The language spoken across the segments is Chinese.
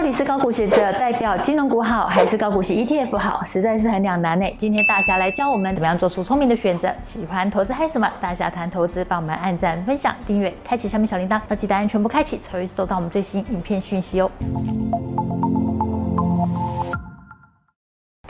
到底是高股息的代表金融股好，还是高股息 ETF 好？实在是很两难呢。今天大侠来教我们怎么样做出聪明的选择。喜欢投资嗨什么？大侠谈投资，帮我们按赞、分享、订阅，开启下面小铃铛，要记答案全部开启，才会收到我们最新影片讯息哦。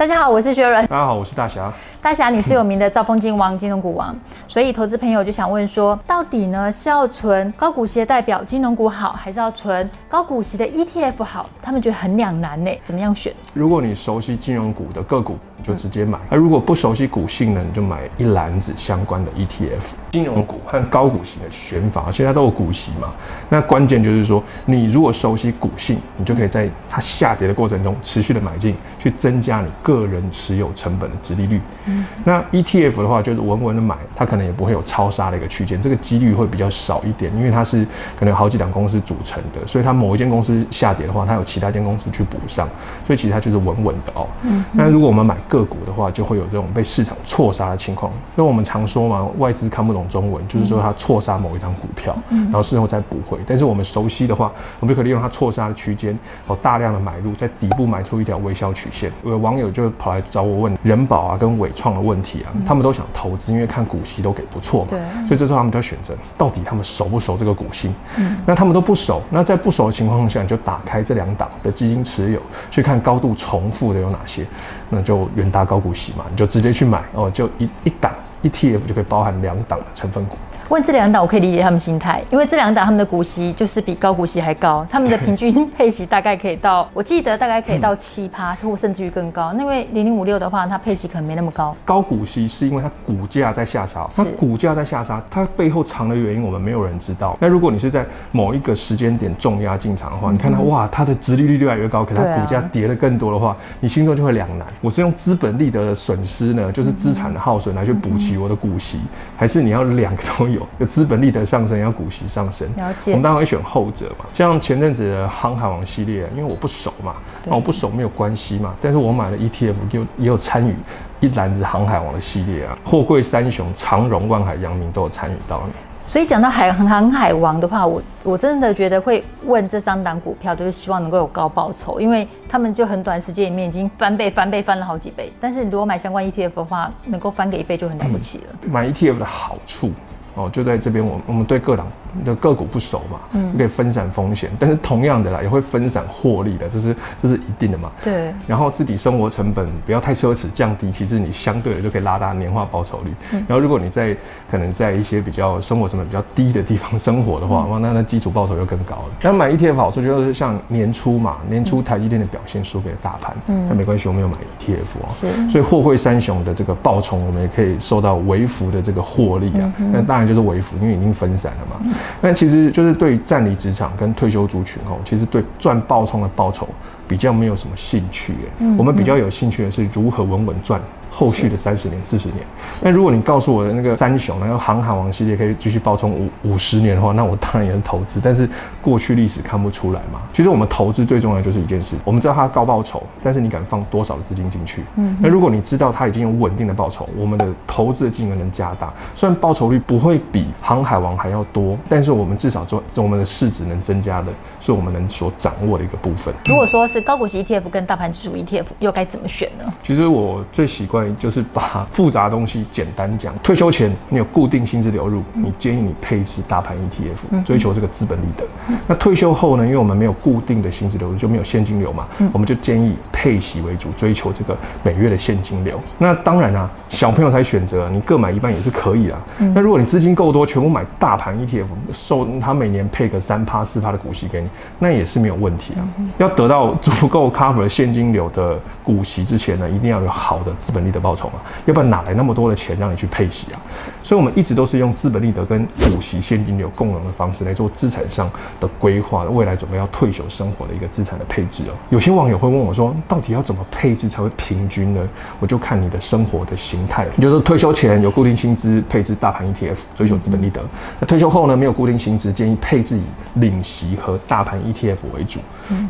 大家好，我是薛仁。大家好，我是大侠。大侠，你是有名的兆丰金王、金融股王，所以投资朋友就想问说，到底呢是要存高股息的代表金融股好，还是要存高股息的 ETF 好？他们觉得很两难呢，怎么样选？如果你熟悉金融股的个股，就直接买；那如果不熟悉股性呢，你就买一篮子相关的 ETF。金融股和高股息的选法，现在都有股息嘛？那关键就是说，你如果熟悉股性，你就可以在它下跌的过程中持续的买进，去增加你个人持有成本的值利率。嗯，那 ETF 的话，就是稳稳的买，它可能也不会有超杀的一个区间，这个几率会比较少一点，因为它是可能有好几档公司组成的，所以它某一间公司下跌的话，它有其他间公司去补上，所以其实它就是稳稳的哦。嗯，那如果我们买个股的话，就会有这种被市场错杀的情况。因为我们常说嘛，外资看不懂。中文就是说，它错杀某一张股票，然后事后再补回。但是我们熟悉的话，我们就可以利用它错杀的区间，好大量的买入，在底部买出一条微笑曲线。有网友就跑来找我问人保啊跟伟创的问题啊，他们都想投资，因为看股息都给不错嘛。对。所以这时候他们就要选择，到底他们熟不熟这个股息？嗯。那他们都不熟，那在不熟的情况下，你就打开这两档的基金持有，去看高度重复的有哪些，那就远大高股息嘛，你就直接去买哦，就一一档。ETF 就可以包含两档的成分股。问这两档，我可以理解他们心态，因为这两档他们的股息就是比高股息还高，他们的平均配息大概可以到，我记得大概可以到七趴，或甚至于更高。那因为零零五六的话，它配息可能没那么高。高股息是因为它股价在下杀，它股价在下杀，它背后藏的原因我们没有人知道。那如果你是在某一个时间点重压进场的话，你看它哇，它的殖利率越来越高，可它股价跌的更多的话，你心中就会两难。我是用资本利得的损失呢，就是资产的耗损来去补齐我的股息，还是你要两个都有，有资本利得。上升要股息上升，了解。我们当然会选后者嘛。像前阵子的航海王系列，因为我不熟嘛，那我不熟没有关系嘛。但是我买了 ETF，就也有参与一篮子航海王的系列啊，货柜三雄长荣、万海、阳明都有参与到。所以讲到海航海王的话，我我真的觉得会问这三档股票，就是希望能够有高报酬，因为他们就很短时间里面已经翻倍、翻倍、翻了好几倍。但是如果买相关 ETF 的话，能够翻个一倍就很了不起了。嗯、买 ETF 的好处。哦，就在这边，我我们对各档的个股不熟嘛，嗯，可以分散风险，但是同样的啦，也会分散获利的，这是这是一定的嘛。对。然后自己生活成本不要太奢侈，降低，其实你相对的就可以拉大年化报酬率。嗯。然后如果你在可能在一些比较生活成本比较低的地方生活的话，哇，那那基础报酬又更高了。那买 ETF 好处就是像年初嘛，年初台积电的表现输给了大盘，嗯，但没关系，我们有买 ETF 啊。是。所以货柜三雄的这个暴冲，我们也可以受到微幅的这个获利啊。那大。就是微幅，因为已经分散了嘛。那其实就是对于暂离职场跟退休族群哦，其实对赚暴冲的报酬比较没有什么兴趣。我们比较有兴趣的是如何稳稳赚。后续的三十年、四十年，那如果你告诉我的那个三雄，然后航海王系列可以继续暴冲五五十年的话，那我当然也是投资。但是过去历史看不出来嘛。其实我们投资最重要的就是一件事，我们知道它高报酬，但是你敢放多少的资金进去？嗯。那如果你知道它已经有稳定的报酬，我们的投资的金额能加大。虽然报酬率不会比航海王还要多，但是我们至少做我们的市值能增加的，是我们能所掌握的一个部分。如果说是高股息 ETF 跟大盘指数 ETF，又该怎么选呢？其实我最习惯。就是把复杂的东西简单讲。退休前你有固定薪资流入，你建议你配置大盘 ETF，追求这个资本利得。那退休后呢？因为我们没有固定的薪资流入，就没有现金流嘛，我们就建议配息为主，追求这个每月的现金流。那当然啊，小朋友才选择，你各买一半也是可以啊。那如果你资金够多，全部买大盘 ETF，收他每年配个三趴四趴的股息给你，那也是没有问题啊。要得到足够 cover 现金流的股息之前呢，一定要有好的资本利得报酬嘛，要不然哪来那么多的钱让你去配息啊？所以，我们一直都是用资本利得跟股息现金流共融的方式来做资产上的规划，未来准备要退休生活的一个资产的配置哦。有些网友会问我说，到底要怎么配置才会平均呢？我就看你的生活的形态，也就是退休前有固定薪资，配置大盘 ETF，追求资本利得；那退休后呢，没有固定薪资，建议配置以领息和大盘 ETF 为主，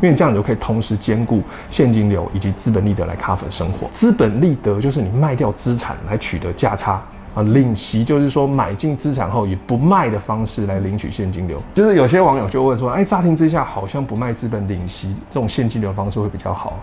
因为这样你就可以同时兼顾现金流以及资本利得来 cover 生活。资本利得就是就是你卖掉资产来取得价差。啊，领息就是说买进资产后以不卖的方式来领取现金流。就是有些网友就问说，哎，乍听之下好像不卖资本领息这种现金流方式会比较好，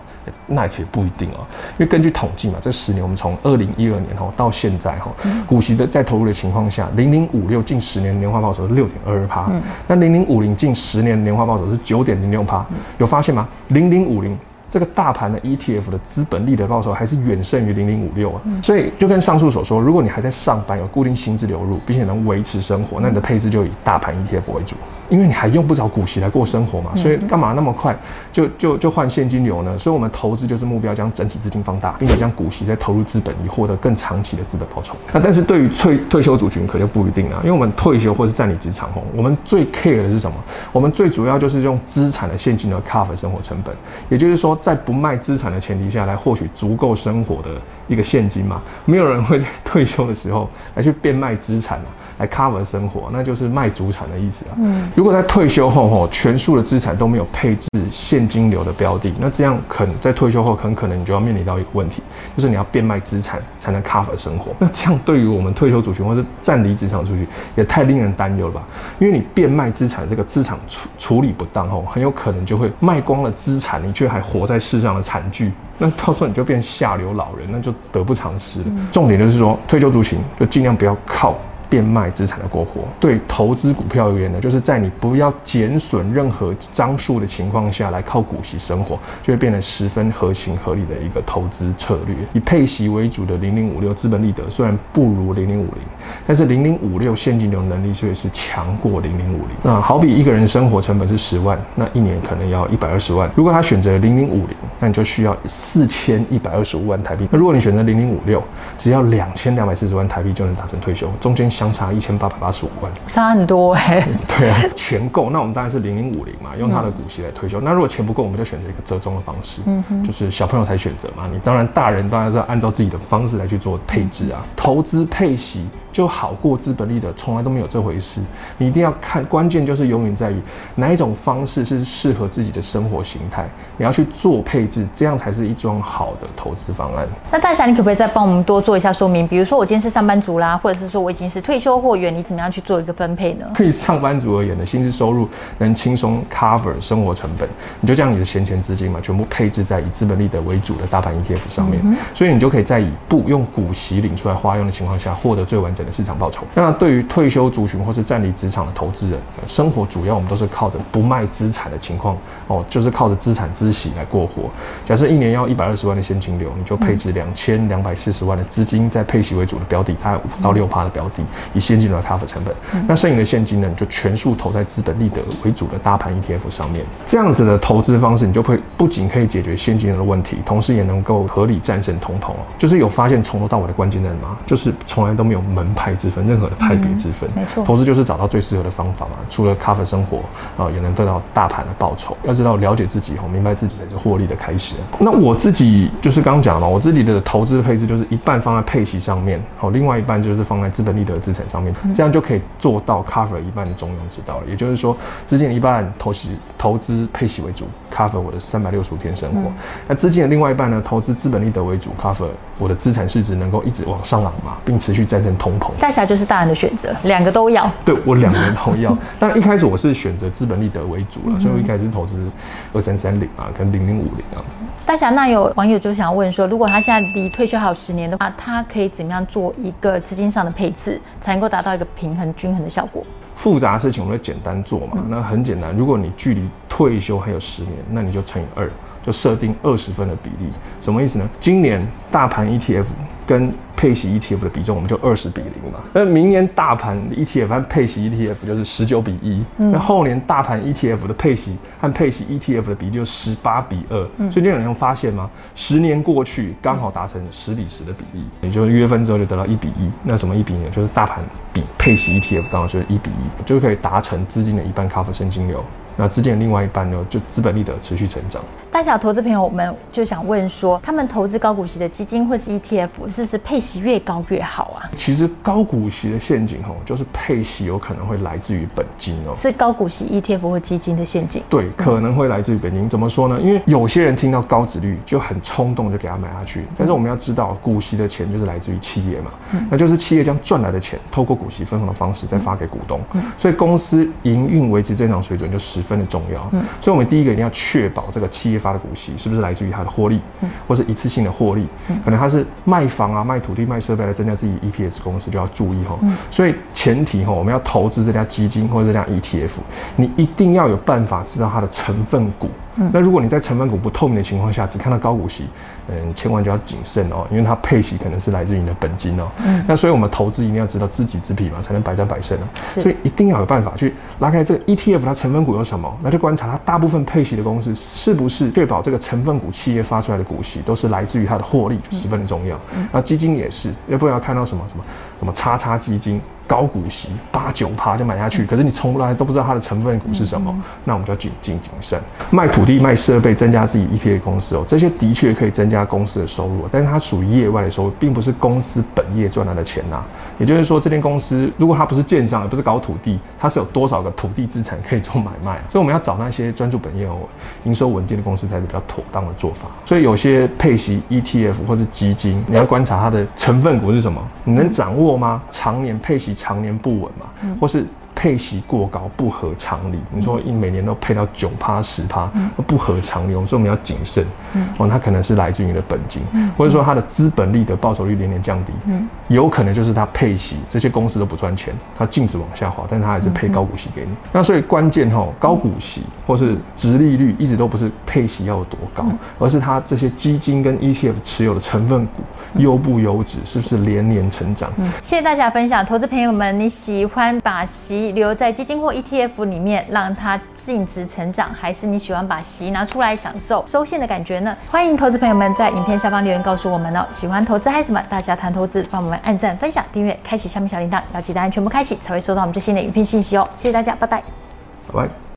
那也不一定哦。因为根据统计嘛，这十年我们从二零一二年哈到现在哈，股息的在投入的情况下，零零五六近十年年化报酬是六点二二趴，那零零五零近十年年化报酬是九点零六趴，有发现吗？零零五零。这个大盘的 ETF 的资本利得报酬还是远胜于零零五六啊，所以就跟上述所说，如果你还在上班，有固定薪资流入，并且能维持生活，那你的配置就以大盘 ETF 为主。因为你还用不着股息来过生活嘛，所以干嘛那么快就就就换现金流呢？所以我们投资就是目标将整体资金放大，并且将股息再投入资本，以获得更长期的资本报酬。那但是对于退退休族群可就不一定了，因为我们退休或是占领职场后，我们最 care 的是什么？我们最主要就是用资产的现金流 cover 生活成本，也就是说在不卖资产的前提下来获取足够生活的一个现金嘛。没有人会在退休的时候来去变卖资产啊。来 cover 生活，那就是卖祖产的意思啊。嗯，如果在退休后吼，全数的资产都没有配置现金流的标的，那这样可能在退休后很可能你就要面临到一个问题，就是你要变卖资产才能 cover 生活。那这样对于我们退休族群或是暂离职场族群也太令人担忧了吧？因为你变卖资产这个资产处处理不当吼，很有可能就会卖光了资产，你却还活在世上的惨剧。那到时候你就变下流老人，那就得不偿失了。重点就是说，退休族群就尽量不要靠。变卖资产的过活，对投资股票而言呢，就是在你不要减损任何张数的情况下来靠股息生活，就会变得十分合情合理的一个投资策略。以配息为主的零零五六资本利得虽然不如零零五零，但是零零五六现金流能力却是强过零零五零。那好比一个人生活成本是十万，那一年可能要一百二十万。如果他选择零零五零，那你就需要四千一百二十五万台币。那如果你选择零零五六，只要两千两百四十万台币就能达成退休，中间。相差一千八百八十五万，差很多哎、欸。对啊，钱够，那我们当然是零零五零嘛，用他的股息来退休。嗯、那如果钱不够，我们就选择一个折中的方式，嗯哼，就是小朋友才选择嘛。你当然大人当然是要按照自己的方式来去做配置啊，投资配息。就好过资本利得，从来都没有这回事。你一定要看，关键就是永远在于哪一种方式是适合自己的生活形态，你要去做配置，这样才是一桩好的投资方案。那大侠，你可不可以再帮我们多做一下说明？比如说我今天是上班族啦，或者是说我已经是退休货员，你怎么样去做一个分配呢？对上班族而言的薪资收入能轻松 cover 生活成本，你就将你的闲钱资金嘛，全部配置在以资本利得为主的大盘 ETF 上面，嗯、所以你就可以在以不用股息领出来花用的情况下，获得最完整个市场报酬。那对于退休族群或是暂离职场的投资人，生活主要我们都是靠着不卖资产的情况哦，就是靠着资产孳息来过活。假设一年要一百二十万的现金流，你就配置两千两百四十万的资金在配息为主的标的，大概五到六趴的标的，以现金流来 cover 成本。那剩余的现金呢，你就全数投在资本利得为主的大盘 ETF 上面。这样子的投资方式，你就会不仅可以解决现金流的问题，同时也能够合理战胜通膨。就是有发现从头到尾的关键在哪吗？就是从来都没有门派之分，任何的派别之分。没错，投资就是找到最适合的方法嘛。除了 cover 生活啊，也能得到大盘的报酬。要知道了解自己哦，明白自己才是获利的开始。那我自己就是刚刚讲了，我自己的投资配置就是一半放在配息上面，好，另外一半就是放在资本利得资产上面，这样就可以做到 cover 一半的中庸之道了。也就是说，资金的一半投息投资配息为主，cover 我的三百六十五天生活。那资金的另外一半呢，投资资本利得为主，cover 我的资产市值能够一直往上涨嘛，并持续战胜通膨。大侠就是大人的选择，两个都要。对，我两个都要，但一开始我是选择资本利得为主了，嗯、所以我一开始投资二三三零啊，跟零零五零啊。大侠，那有网友就想问说，如果他现在离退休还有十年的话，他可以怎么样做一个资金上的配置，才能够达到一个平衡均衡的效果？复杂的事情我们就简单做嘛，嗯、那很简单，如果你距离退休还有十年，那你就乘以二，就设定二十分的比例。什么意思呢？今年大盘 ETF。跟配息 ETF 的比重，我们就二十比零嘛。那明年大盘 ETF 和配息 ETF 就是十九比一。那后年大盘 ETF 的配息和配息 ETF 的比例就十八比二。所以你有人发现吗？十年过去，刚好达成十比十的比例，也就是约分之后就得到一比一。那什么一比呢？就是大盘比配息 ETF 刚好就是一比一，就可以达成资金的一半 cover 现金流。那资金的另外一半呢，就资本利得持续成长。大小投资朋友我们就想问说，他们投资高股息的基金或是 ETF，是不是配息越高越好啊？其实高股息的陷阱哦，就是配息有可能会来自于本金哦。是高股息 ETF 或基金的陷阱？对，可能会来自于本金。怎么说呢？因为有些人听到高殖率就很冲动就给他买下去，但是我们要知道，股息的钱就是来自于企业嘛，那就是企业将赚来的钱透过股息分红的方式再发给股东，所以公司营运维持正常水准就十分的重要。嗯所以我们第一个一定要确保这个企业发的股息是不是来自于它的获利，嗯或是一次性的获利，嗯可能它是卖房啊、卖土地、卖设备来增加自己 EPS 公司就要注意哈。嗯所以前提哈，我们要投资这家基金或者这家 ETF，你一定要有办法知道它的成分股。那如果你在成分股不透明的情况下，只看到高股息，嗯，千万就要谨慎哦，因为它配息可能是来自于你的本金哦。嗯。那所以我们投资一定要知道知己知彼嘛，才能百战百胜啊。是。所以一定要有办法去拉开这个 ETF 它成分股有什么，那就观察它大部分配息的公司是不是确保这个成分股企业发出来的股息都是来自于它的获利，就十分的重要。嗯。那基金也是，要不然要看到什么什么什么叉叉基金。高股息八九趴就买下去，可是你从来都不知道它的成分股是什么，那我们就要谨谨谨慎。卖土地、卖设备，增加自己 EPA 的公司哦，这些的确可以增加公司的收入，但是它属于业外的收入，并不是公司本业赚来的钱呐。也就是说，这间公司如果它不是建商，也不是搞土地，它是有多少个土地资产可以做买卖？所以我们要找那些专注本业哦、营收稳定的公司才是比较妥当的做法。所以有些配息 ETF 或是基金，你要观察它的成分股是什么，你能掌握吗？常年配息。常年不稳嘛，或是配息过高不合常理。你说一每年都配到九趴十趴，不合常理。所以我们要谨慎。哦，它可能是来自于你的本金，或者说它的资本利得报酬率连年降低。有可能就是它配息，这些公司都不赚钱，它净值往下滑，但它还是配高股息给你。那所以关键哈，高股息或是殖利率一直都不是配息要有多高，而是它这些基金跟 ETF 持有的成分股。优不优质，是不是连年成长？嗯，谢谢大家分享，投资朋友们，你喜欢把息留在基金或 ETF 里面，让它净值成长，还是你喜欢把息拿出来享受收现的感觉呢？欢迎投资朋友们在影片下方留言告诉我们哦。喜欢投资嗨什么？大家谈投资，帮我们按赞、分享、订阅、开启下面小铃铛，要记得按全部开启，才会收到我们最新的影片信息哦。谢谢大家，拜拜，拜拜。